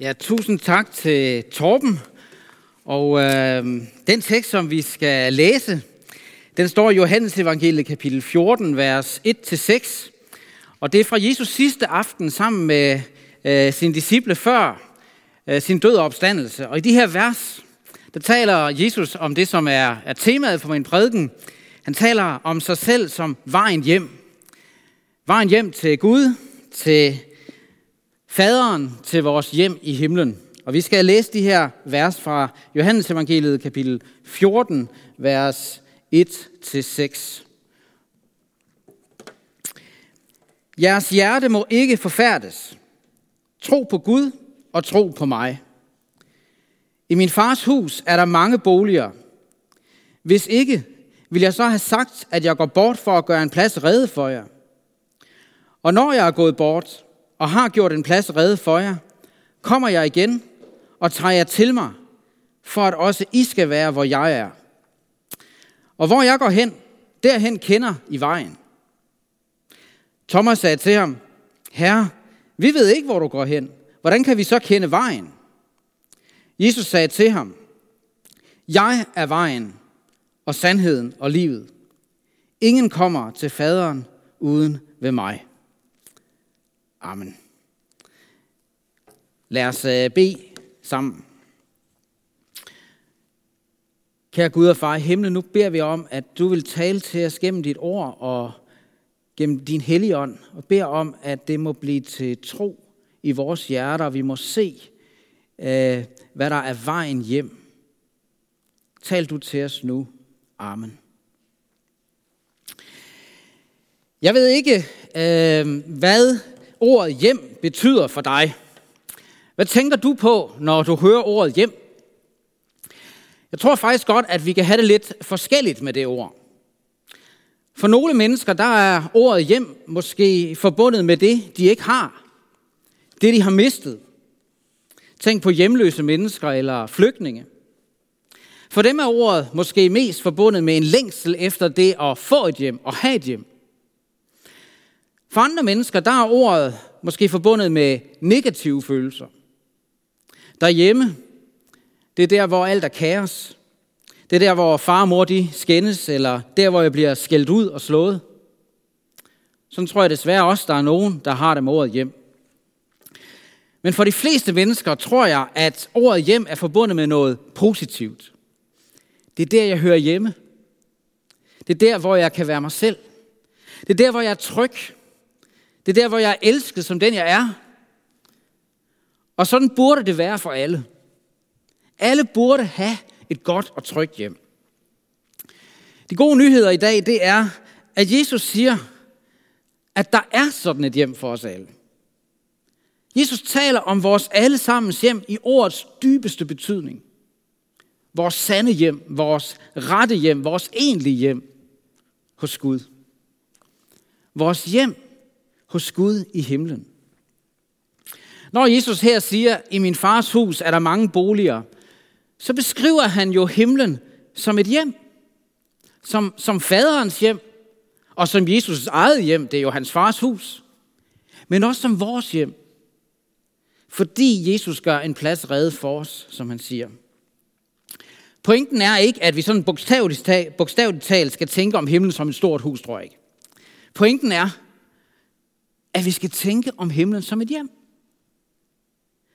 Ja, tusind tak til Torben. Og øh, den tekst, som vi skal læse, den står i Johannes evangeliet kapitel 14, vers 1-6. Og det er fra Jesus sidste aften sammen med øh, sine disciple før øh, sin død og opstandelse. Og i de her vers, der taler Jesus om det, som er, er temaet for min prædiken. Han taler om sig selv som vejen hjem. Vejen hjem til Gud, til faderen, til vores hjem i himlen. Og vi skal læse de her vers fra Johannes evangeliet kapitel 14, vers 1-6. Jeres hjerte må ikke forfærdes. Tro på Gud og tro på mig. I min fars hus er der mange boliger. Hvis ikke, vil jeg så have sagt, at jeg går bort for at gøre en plads rede for jer. Og når jeg er gået bort og har gjort en plads redde for jer, kommer jeg igen og tager jer til mig, for at også I skal være, hvor jeg er. Og hvor jeg går hen, derhen kender I vejen. Thomas sagde til ham, Herre, vi ved ikke, hvor du går hen. Hvordan kan vi så kende vejen? Jesus sagde til ham, Jeg er vejen og sandheden og livet. Ingen kommer til faderen uden ved mig. Amen. Lad os øh, bede sammen. Kære Gud og far i himlen, nu beder vi om, at du vil tale til os gennem dit ord og gennem din hellige ånd, og beder om, at det må blive til tro i vores hjerter, og vi må se, øh, hvad der er vejen hjem. Tal du til os nu. Amen. Jeg ved ikke, øh, hvad ordet hjem betyder for dig. Hvad tænker du på, når du hører ordet hjem? Jeg tror faktisk godt, at vi kan have det lidt forskelligt med det ord. For nogle mennesker, der er ordet hjem måske forbundet med det, de ikke har. Det, de har mistet. Tænk på hjemløse mennesker eller flygtninge. For dem er ordet måske mest forbundet med en længsel efter det at få et hjem og have et hjem. For andre mennesker, der er ordet måske forbundet med negative følelser. Derhjemme, det er der, hvor alt er kaos. Det er der, hvor far og mor de skændes, eller der, hvor jeg bliver skældt ud og slået. Sådan tror jeg desværre også, der er nogen, der har det med ordet hjem. Men for de fleste mennesker tror jeg, at ordet hjem er forbundet med noget positivt. Det er der, jeg hører hjemme. Det er der, hvor jeg kan være mig selv. Det er der, hvor jeg er tryg. Det er der, hvor jeg er elsket som den, jeg er. Og sådan burde det være for alle. Alle burde have et godt og trygt hjem. De gode nyheder i dag, det er, at Jesus siger, at der er sådan et hjem for os alle. Jesus taler om vores allesammens hjem i ordets dybeste betydning. Vores sande hjem, vores rette hjem, vores egentlige hjem hos Gud. Vores hjem hos Gud i himlen. Når Jesus her siger, i min fars hus er der mange boliger, så beskriver han jo himlen som et hjem. Som, som faderens hjem, og som Jesus' eget hjem, det er jo hans fars hus. Men også som vores hjem. Fordi Jesus gør en plads redde for os, som han siger. Pointen er ikke, at vi sådan bogstaveligt, bogstaveligt talt skal tænke om himlen som et stort hus, tror jeg ikke. Pointen er, at vi skal tænke om himlen som et hjem.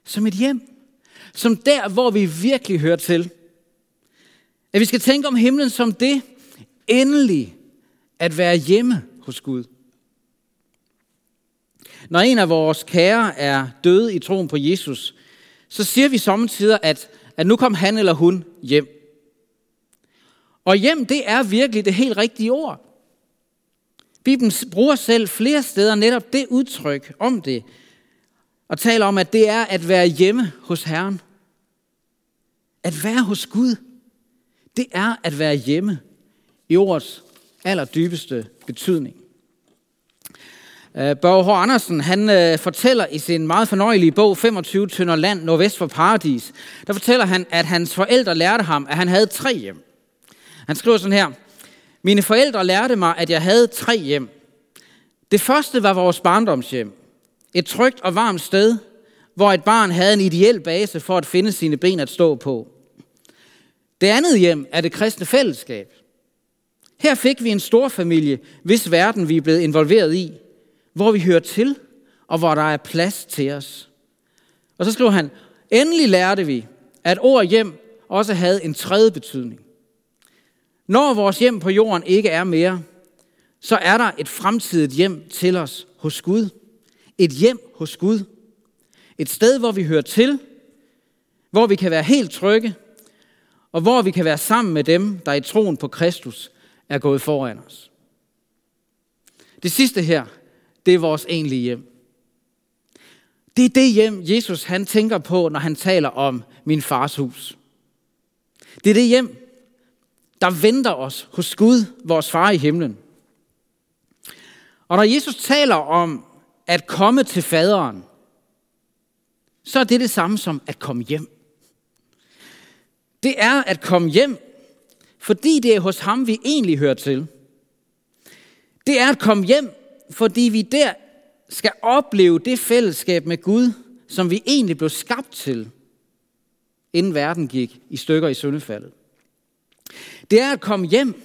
Som et hjem. Som der, hvor vi virkelig hører til. At vi skal tænke om himlen som det endelig at være hjemme hos Gud. Når en af vores kære er døde i troen på Jesus, så siger vi samtidig, at, at nu kom han eller hun hjem. Og hjem, det er virkelig det helt rigtige ord. Bibelen bruger selv flere steder netop det udtryk om det, og taler om, at det er at være hjemme hos Herren. At være hos Gud, det er at være hjemme i ordets allerdybeste betydning. Øh, Børge H. Andersen, han øh, fortæller i sin meget fornøjelige bog 25 tønder land nordvest for paradis, der fortæller han, at hans forældre lærte ham, at han havde tre hjem. Han skriver sådan her, mine forældre lærte mig, at jeg havde tre hjem. Det første var vores barndomshjem. Et trygt og varmt sted, hvor et barn havde en ideel base for at finde sine ben at stå på. Det andet hjem er det kristne fællesskab. Her fik vi en stor familie, hvis verden vi er blevet involveret i, hvor vi hører til, og hvor der er plads til os. Og så skriver han, endelig lærte vi, at ord hjem også havde en tredje betydning. Når vores hjem på jorden ikke er mere, så er der et fremtidigt hjem til os hos Gud. Et hjem hos Gud. Et sted, hvor vi hører til, hvor vi kan være helt trygge, og hvor vi kan være sammen med dem, der i troen på Kristus er gået foran os. Det sidste her, det er vores egentlige hjem. Det er det hjem, Jesus han tænker på, når han taler om min fars hus. Det er det hjem, der venter os hos Gud, vores far i himlen. Og når Jesus taler om at komme til faderen, så er det det samme som at komme hjem. Det er at komme hjem, fordi det er hos ham, vi egentlig hører til. Det er at komme hjem, fordi vi der skal opleve det fællesskab med Gud, som vi egentlig blev skabt til, inden verden gik i stykker i syndefaldet. Det er at komme hjem,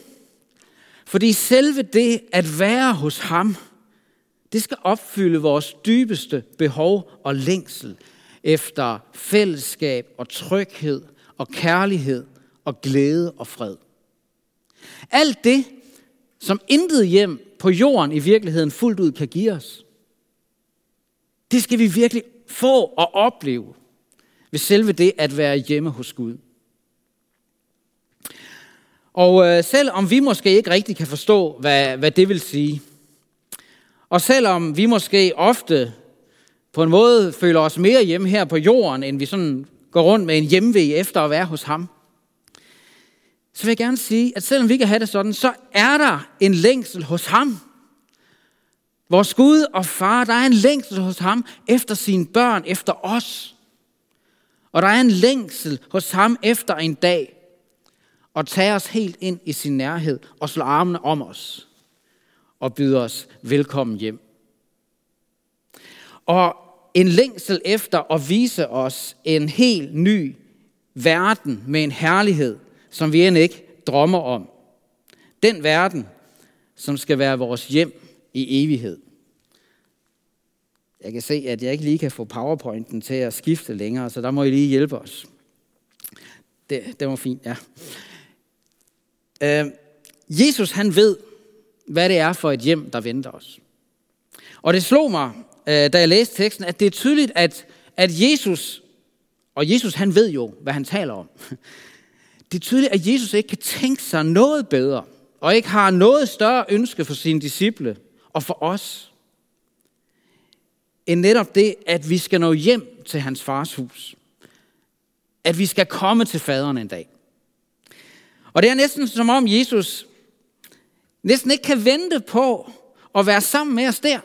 fordi selve det at være hos ham, det skal opfylde vores dybeste behov og længsel efter fællesskab og tryghed og kærlighed og glæde og fred. Alt det, som intet hjem på jorden i virkeligheden fuldt ud kan give os, det skal vi virkelig få og opleve ved selve det at være hjemme hos Gud. Og øh, selvom vi måske ikke rigtig kan forstå, hvad, hvad det vil sige, og selvom vi måske ofte på en måde føler os mere hjemme her på jorden, end vi sådan går rundt med en hjemve efter at være hos ham, så vil jeg gerne sige, at selvom vi kan have det sådan, så er der en længsel hos ham. Vores Gud og far, der er en længsel hos ham efter sine børn, efter os. Og der er en længsel hos ham efter en dag og tage os helt ind i sin nærhed og slå armene om os og byde os velkommen hjem. Og en længsel efter at vise os en helt ny verden med en herlighed, som vi end ikke drømmer om. Den verden, som skal være vores hjem i evighed. Jeg kan se, at jeg ikke lige kan få powerpointen til at skifte længere, så der må I lige hjælpe os. Det, det var fint, ja. Øh, Jesus han ved, hvad det er for et hjem, der venter os. Og det slog mig, øh, da jeg læste teksten, at det er tydeligt, at, at Jesus, og Jesus han ved jo, hvad han taler om. Det er tydeligt, at Jesus ikke kan tænke sig noget bedre, og ikke har noget større ønske for sine disciple og for os, end netop det, at vi skal nå hjem til hans fars hus. At vi skal komme til faderen en dag. Og det er næsten som om Jesus næsten ikke kan vente på at være sammen med os der.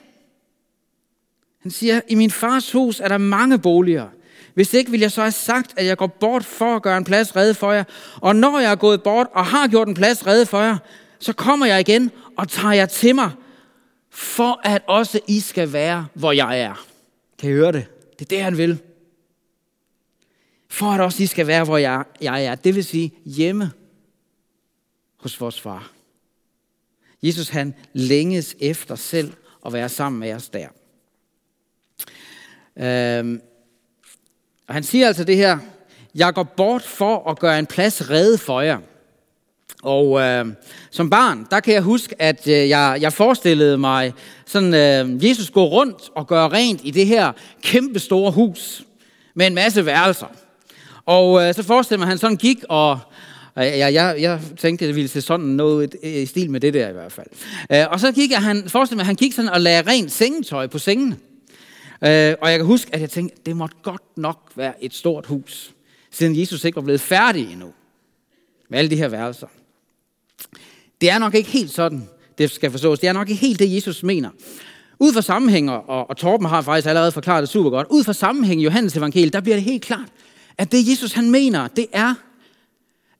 Han siger, i min fars hus er der mange boliger. Hvis ikke, vil jeg så have sagt, at jeg går bort for at gøre en plads redde for jer. Og når jeg er gået bort og har gjort en plads redde for jer, så kommer jeg igen og tager jer til mig, for at også I skal være, hvor jeg er. Kan I høre det? Det er det, han vil. For at også I skal være, hvor jeg, jeg er. Det vil sige hjemme hos vores far. Jesus han længes efter selv at være sammen med os der. Øhm, og han siger altså det her, jeg går bort for at gøre en plads redde for jer. Og øh, som barn, der kan jeg huske, at øh, jeg, jeg forestillede mig sådan øh, Jesus gå rundt og gøre rent i det her kæmpe store hus med en masse værelser. Og øh, så forestillede man, at han sådan gik og jeg, jeg, jeg tænkte, at det ville se sådan noget i stil med det der i hvert fald. Øh, og så gik jeg, han, forestil mig, han gik sådan og lagde rent sengetøj på sengene. Øh, og jeg kan huske, at jeg tænkte, det måtte godt nok være et stort hus, siden Jesus ikke var blevet færdig endnu med alle de her værelser. Det er nok ikke helt sådan, det skal forstås. Det er nok ikke helt det, Jesus mener. Ud fra sammenhænger, og, og Torben har faktisk allerede forklaret det super godt, ud fra sammenhæng i Johannes evangeliet, der bliver det helt klart, at det Jesus han mener, det er,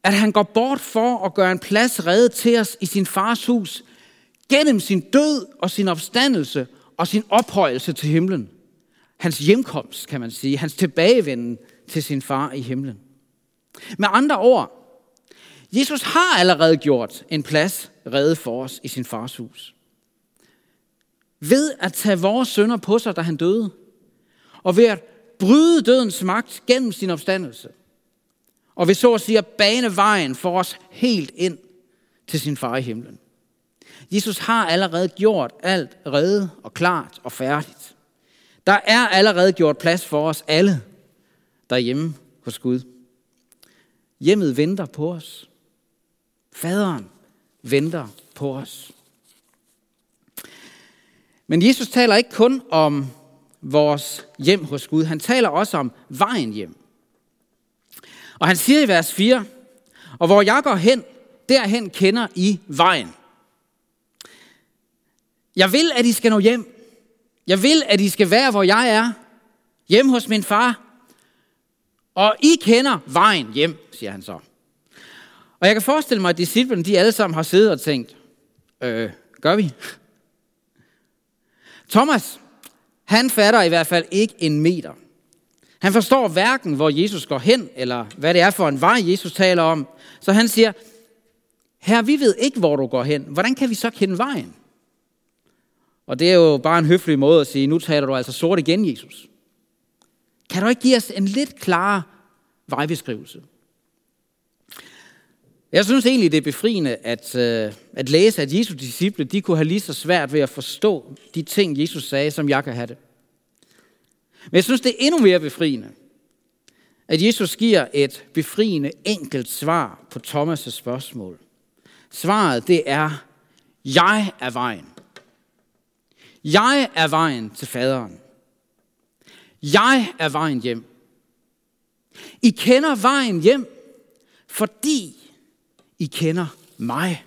at han går bort for at gøre en plads reddet til os i sin fars hus, gennem sin død og sin opstandelse og sin ophøjelse til himlen. hans hjemkomst, kan man sige, hans tilbagevenden til sin far i himlen. Med andre ord, Jesus har allerede gjort en plads reddet for os i sin fars hus. Ved at tage vores sønder på sig, da han døde, og ved at bryde dødens magt gennem sin opstandelse, og vil så at sige bane vejen for os helt ind til sin far i himlen. Jesus har allerede gjort alt redde og klart og færdigt. Der er allerede gjort plads for os alle derhjemme hos Gud. Hjemmet venter på os. Faderen venter på os. Men Jesus taler ikke kun om vores hjem hos Gud. Han taler også om vejen hjem. Og han siger i vers 4, og hvor jeg går hen, derhen kender I vejen. Jeg vil, at I skal nå hjem. Jeg vil, at I skal være, hvor jeg er. Hjem hos min far. Og I kender vejen hjem, siger han så. Og jeg kan forestille mig, at disciplene, de alle sammen har siddet og tænkt, øh, gør vi? Thomas, han fatter i hvert fald ikke en meter. Han forstår hverken, hvor Jesus går hen, eller hvad det er for en vej, Jesus taler om. Så han siger, her vi ved ikke, hvor du går hen. Hvordan kan vi så kende vejen? Og det er jo bare en høflig måde at sige, nu taler du altså sort igen, Jesus. Kan du ikke give os en lidt klarere vejbeskrivelse? Jeg synes egentlig, det er befriende at, øh, at læse, at Jesu disciple de kunne have lige så svært ved at forstå de ting, Jesus sagde, som jeg kan have det. Men jeg synes, det er endnu mere befriende, at Jesus giver et befriende enkelt svar på Thomas' spørgsmål. Svaret det er, jeg er vejen. Jeg er vejen til faderen. Jeg er vejen hjem. I kender vejen hjem, fordi I kender mig.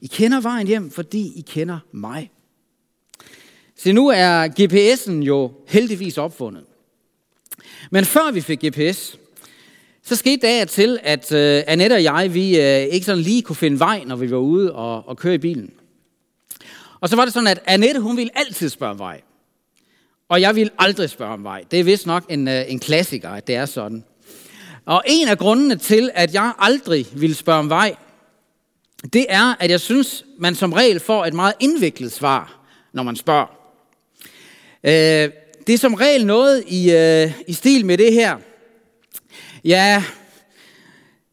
I kender vejen hjem, fordi I kender mig. Se, nu er GPS'en jo heldigvis opfundet. Men før vi fik GPS, så skete det til, at øh, Annette og jeg, vi øh, ikke sådan lige kunne finde vej, når vi var ude og, og køre i bilen. Og så var det sådan, at Annette, hun ville altid spørge om vej. Og jeg ville aldrig spørge om vej. Det er vist nok en, øh, en klassiker, at det er sådan. Og en af grundene til, at jeg aldrig ville spørge om vej, det er, at jeg synes, man som regel får et meget indviklet svar, når man spørger. Øh, det er som regel noget i, øh, i stil med det her. Ja,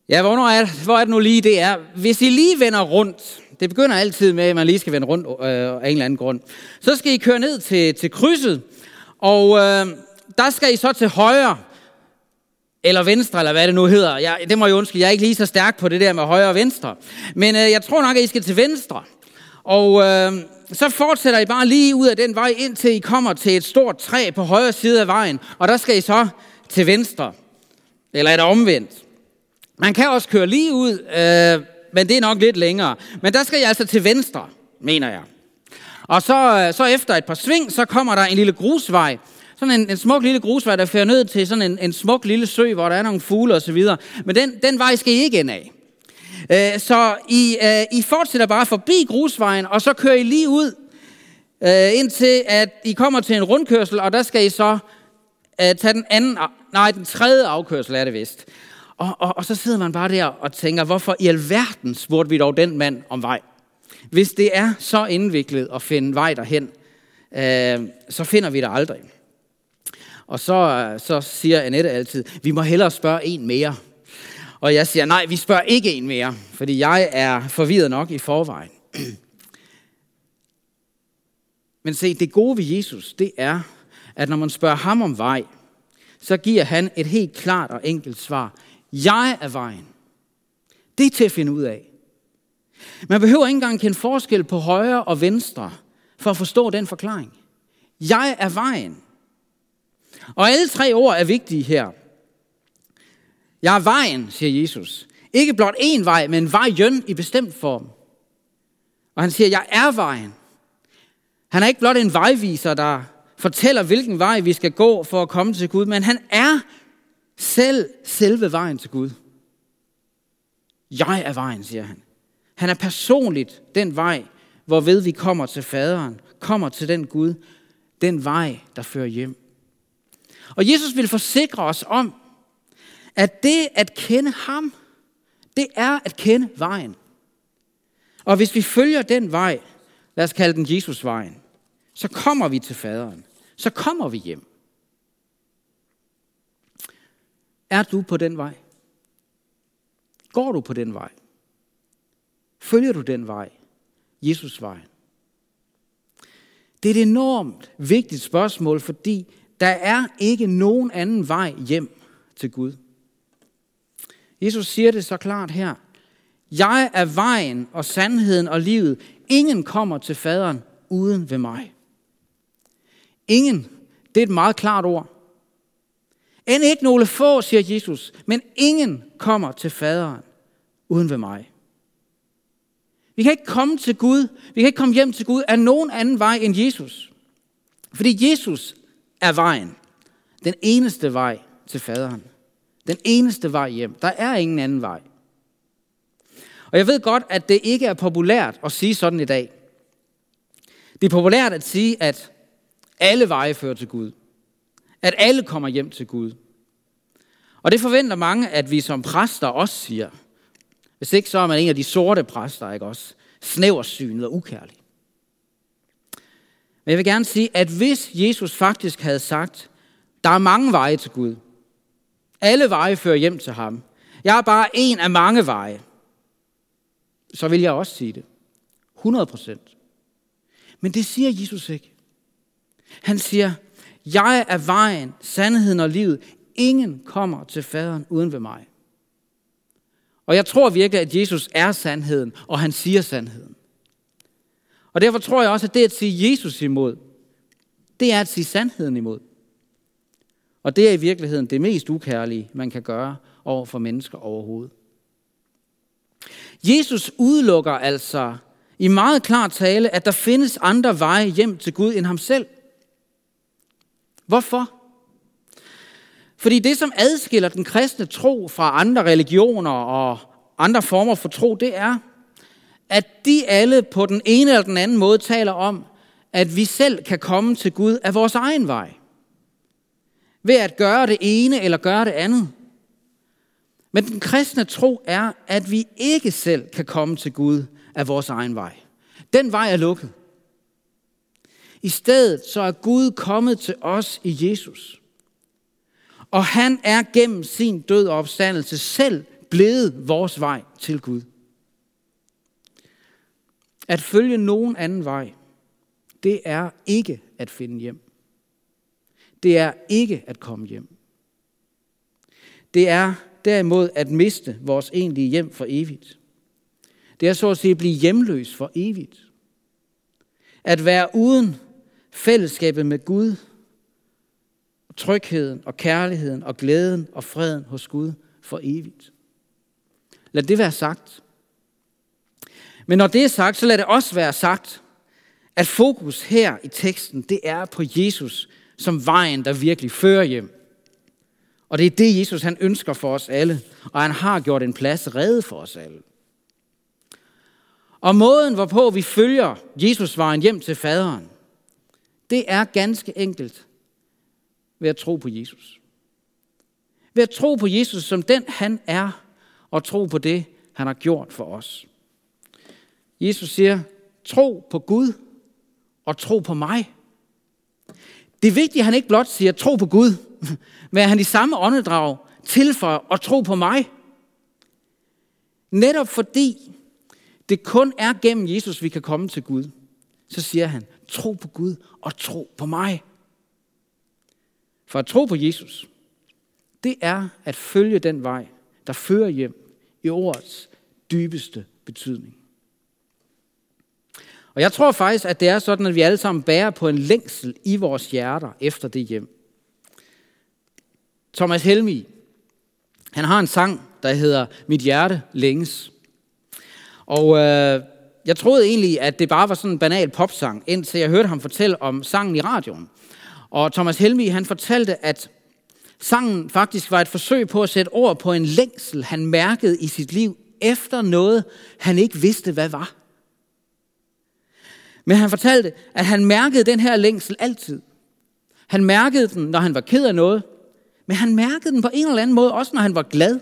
ja hvornår er, hvor er det nu lige det er? Hvis I lige vender rundt, det begynder altid med, at man lige skal vende rundt øh, af en eller anden grund, så skal I køre ned til, til krydset, og øh, der skal I så til højre, eller venstre, eller hvad det nu hedder. Jeg, det må jeg undskylde, jeg er ikke lige så stærk på det der med højre og venstre. Men øh, jeg tror nok, at I skal til venstre. Og øh, så fortsætter I bare lige ud af den vej, indtil I kommer til et stort træ på højre side af vejen. Og der skal I så til venstre. Eller er det omvendt? Man kan også køre lige ud, øh, men det er nok lidt længere. Men der skal I altså til venstre, mener jeg. Og så, øh, så efter et par sving, så kommer der en lille grusvej. Sådan en, en smuk lille grusvej, der fører ned til sådan en, en smuk lille sø, hvor der er nogle fugle og så videre. Men den, den vej skal I ikke ind af. Øh, så I, øh, I fortsætter bare forbi grusvejen, og så kører I lige ud, øh, indtil at I kommer til en rundkørsel, og der skal I så øh, tage den anden, nej, den tredje afkørsel er det vist. Og, og, og så sidder man bare der og tænker, hvorfor i alverden spurgte vi dog den mand om vej? Hvis det er så indviklet at finde vej derhen, øh, så finder vi det aldrig. Og så, øh, så siger Annette altid, vi må hellere spørge en mere. Og jeg siger, nej, vi spørger ikke en mere, fordi jeg er forvirret nok i forvejen. Men se, det gode ved Jesus, det er, at når man spørger ham om vej, så giver han et helt klart og enkelt svar. Jeg er vejen. Det er til at finde ud af. Man behøver ikke engang kende forskel på højre og venstre, for at forstå den forklaring. Jeg er vejen. Og alle tre ord er vigtige her. Jeg er vejen, siger Jesus. Ikke blot én vej, men vejen i bestemt form. Og han siger, jeg er vejen. Han er ikke blot en vejviser, der fortæller, hvilken vej vi skal gå for at komme til Gud, men han er selv selve vejen til Gud. Jeg er vejen, siger han. Han er personligt den vej, hvorved vi kommer til faderen, kommer til den Gud, den vej, der fører hjem. Og Jesus vil forsikre os om, at det at kende ham, det er at kende vejen. Og hvis vi følger den vej, lad os kalde den Jesusvejen, så kommer vi til faderen. Så kommer vi hjem. Er du på den vej? Går du på den vej? Følger du den vej? Jesus vej. Det er et enormt vigtigt spørgsmål, fordi der er ikke nogen anden vej hjem til Gud. Jesus siger det så klart her. Jeg er vejen og sandheden og livet. Ingen kommer til faderen uden ved mig. Ingen, det er et meget klart ord. End ikke nogle få, siger Jesus, men ingen kommer til faderen uden ved mig. Vi kan ikke komme til Gud, vi kan ikke komme hjem til Gud af nogen anden vej end Jesus. Fordi Jesus er vejen. Den eneste vej til faderen. Den eneste vej hjem. Der er ingen anden vej. Og jeg ved godt, at det ikke er populært at sige sådan i dag. Det er populært at sige, at alle veje fører til Gud. At alle kommer hjem til Gud. Og det forventer mange, at vi som præster også siger. Hvis ikke, så er man en af de sorte præster, ikke også? Snæversynet og ukærlig. Men jeg vil gerne sige, at hvis Jesus faktisk havde sagt, der er mange veje til Gud. Alle veje fører hjem til ham. Jeg er bare en af mange veje. Så vil jeg også sige det. 100 procent. Men det siger Jesus ikke. Han siger, jeg er vejen, sandheden og livet. Ingen kommer til faderen uden ved mig. Og jeg tror virkelig, at Jesus er sandheden, og han siger sandheden. Og derfor tror jeg også, at det at sige Jesus imod, det er at sige sandheden imod. Og det er i virkeligheden det mest ukærlige, man kan gøre over for mennesker overhovedet. Jesus udelukker altså i meget klar tale, at der findes andre veje hjem til Gud end ham selv. Hvorfor? Fordi det, som adskiller den kristne tro fra andre religioner og andre former for tro, det er, at de alle på den ene eller den anden måde taler om, at vi selv kan komme til Gud af vores egen vej. Ved at gøre det ene eller gøre det andet. Men den kristne tro er, at vi ikke selv kan komme til Gud af vores egen vej. Den vej er lukket. I stedet så er Gud kommet til os i Jesus. Og han er gennem sin død og opstandelse selv blevet vores vej til Gud. At følge nogen anden vej, det er ikke at finde hjem. Det er ikke at komme hjem. Det er derimod at miste vores egentlige hjem for evigt. Det er så at sige at blive hjemløs for evigt. At være uden fællesskabet med Gud, trygheden og kærligheden og glæden og freden hos Gud for evigt. Lad det være sagt. Men når det er sagt, så lad det også være sagt, at fokus her i teksten, det er på Jesus som vejen, der virkelig fører hjem. Og det er det, Jesus han ønsker for os alle, og han har gjort en plads redde for os alle. Og måden, hvorpå vi følger Jesus vejen hjem til faderen, det er ganske enkelt ved at tro på Jesus. Ved at tro på Jesus som den, han er, og tro på det, han har gjort for os. Jesus siger, tro på Gud og tro på mig. Det er vigtigt, at han ikke blot siger, tro på Gud, men at han i samme åndedrag tilføjer og tro på mig. Netop fordi det kun er gennem Jesus, vi kan komme til Gud, så siger han, tro på Gud og tro på mig. For at tro på Jesus, det er at følge den vej, der fører hjem i ordets dybeste betydning. Og jeg tror faktisk, at det er sådan, at vi alle sammen bærer på en længsel i vores hjerter efter det hjem. Thomas Helmi, han har en sang, der hedder Mit hjerte længes. Og øh, jeg troede egentlig, at det bare var sådan en banal popsang, indtil jeg hørte ham fortælle om sangen i radioen. Og Thomas Helmi, han fortalte, at sangen faktisk var et forsøg på at sætte ord på en længsel, han mærkede i sit liv efter noget, han ikke vidste, hvad var. Men han fortalte, at han mærkede den her længsel altid – Han mærkede den, når han var ked af noget, men han mærkede den på en eller anden måde, også når han var glad.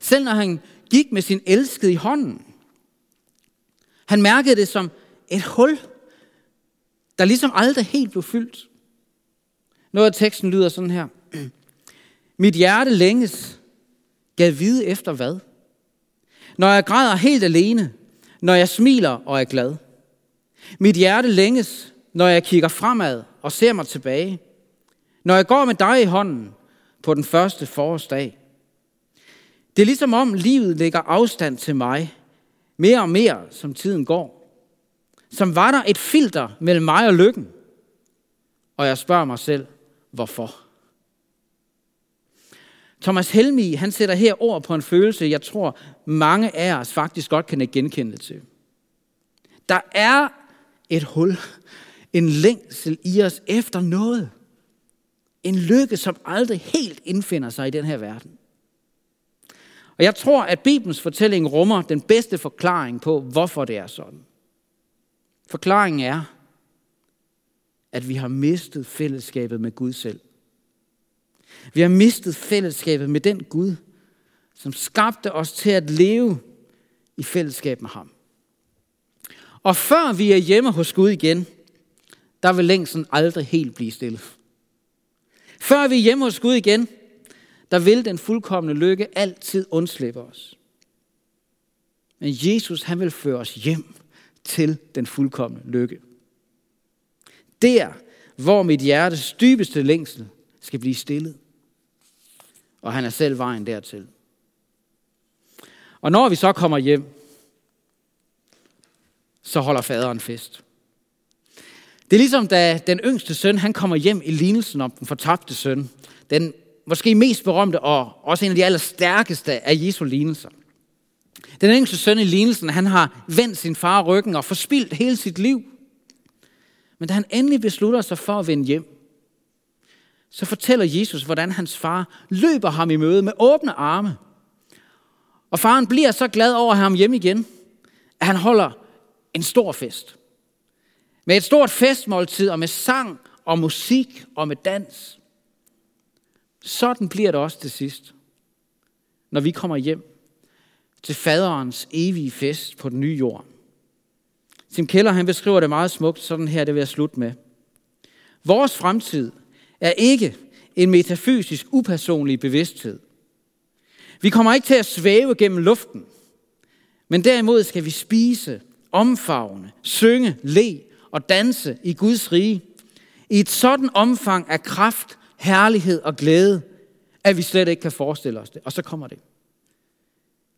Selv når han gik med sin elskede i hånden. Han mærkede det som et hul, der ligesom aldrig helt blev fyldt. Noget af teksten lyder sådan her. Mit hjerte længes, gav vide efter hvad? Når jeg græder helt alene, når jeg smiler og er glad. Mit hjerte længes, når jeg kigger fremad og ser mig tilbage. Når jeg går med dig i hånden på den første forårsdag. Det er ligesom om livet lægger afstand til mig, mere og mere som tiden går. Som var der et filter mellem mig og lykken. Og jeg spørger mig selv, hvorfor? Thomas Helmi, han sætter her ord på en følelse, jeg tror mange af os faktisk godt kan genkende til. Der er et hul, en længsel i os efter noget. En lykke, som aldrig helt indfinder sig i den her verden. Og jeg tror, at Bibelens fortælling rummer den bedste forklaring på, hvorfor det er sådan. Forklaringen er, at vi har mistet fællesskabet med Gud selv. Vi har mistet fællesskabet med den Gud, som skabte os til at leve i fællesskab med ham. Og før vi er hjemme hos Gud igen, der vil længsen aldrig helt blive stille. Før vi er hjemme hos Gud igen, der vil den fuldkommende lykke altid undslippe os. Men Jesus, han vil føre os hjem til den fuldkommende lykke. Der, hvor mit hjertes dybeste længsel skal blive stillet. Og han er selv vejen dertil. Og når vi så kommer hjem, så holder faderen fest. Det er ligesom da den yngste søn, han kommer hjem i lignelsen om den fortabte søn. Den måske mest berømte og også en af de allerstærkeste af Jesu lignelser. Den yngste søn i lignelsen, han har vendt sin far ryggen og forspildt hele sit liv. Men da han endelig beslutter sig for at vende hjem, så fortæller Jesus, hvordan hans far løber ham i møde med åbne arme. Og faren bliver så glad over at have ham hjem igen, at han holder en stor fest. Med et stort festmåltid og med sang og musik og med dans. Sådan bliver det også til sidst, når vi kommer hjem til faderens evige fest på den nye jord. Tim Keller han beskriver det meget smukt, sådan her det vil jeg slutte med. Vores fremtid er ikke en metafysisk upersonlig bevidsthed. Vi kommer ikke til at svæve gennem luften, men derimod skal vi spise, omfavne, synge, le og danse i Guds rige i et sådan omfang af kraft, herlighed og glæde, at vi slet ikke kan forestille os det. Og så kommer det.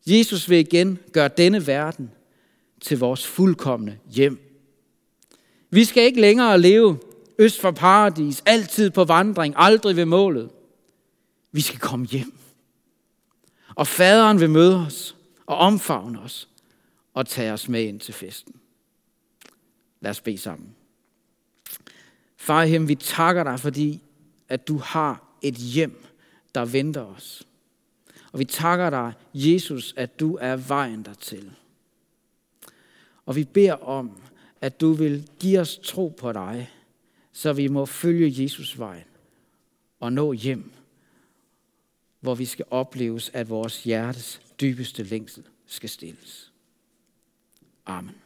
Jesus vil igen gøre denne verden til vores fuldkommende hjem. Vi skal ikke længere leve øst for paradis, altid på vandring, aldrig ved målet. Vi skal komme hjem. Og faderen vil møde os og omfavne os og tage os med ind til festen. Lad os bede sammen. Far i vi takker dig, fordi at du har et hjem, der venter os. Og vi takker dig, Jesus, at du er vejen dertil. Og vi beder om, at du vil give os tro på dig, så vi må følge Jesus vej og nå hjem, hvor vi skal opleves, at vores hjertes dybeste længsel skal stilles. Amen.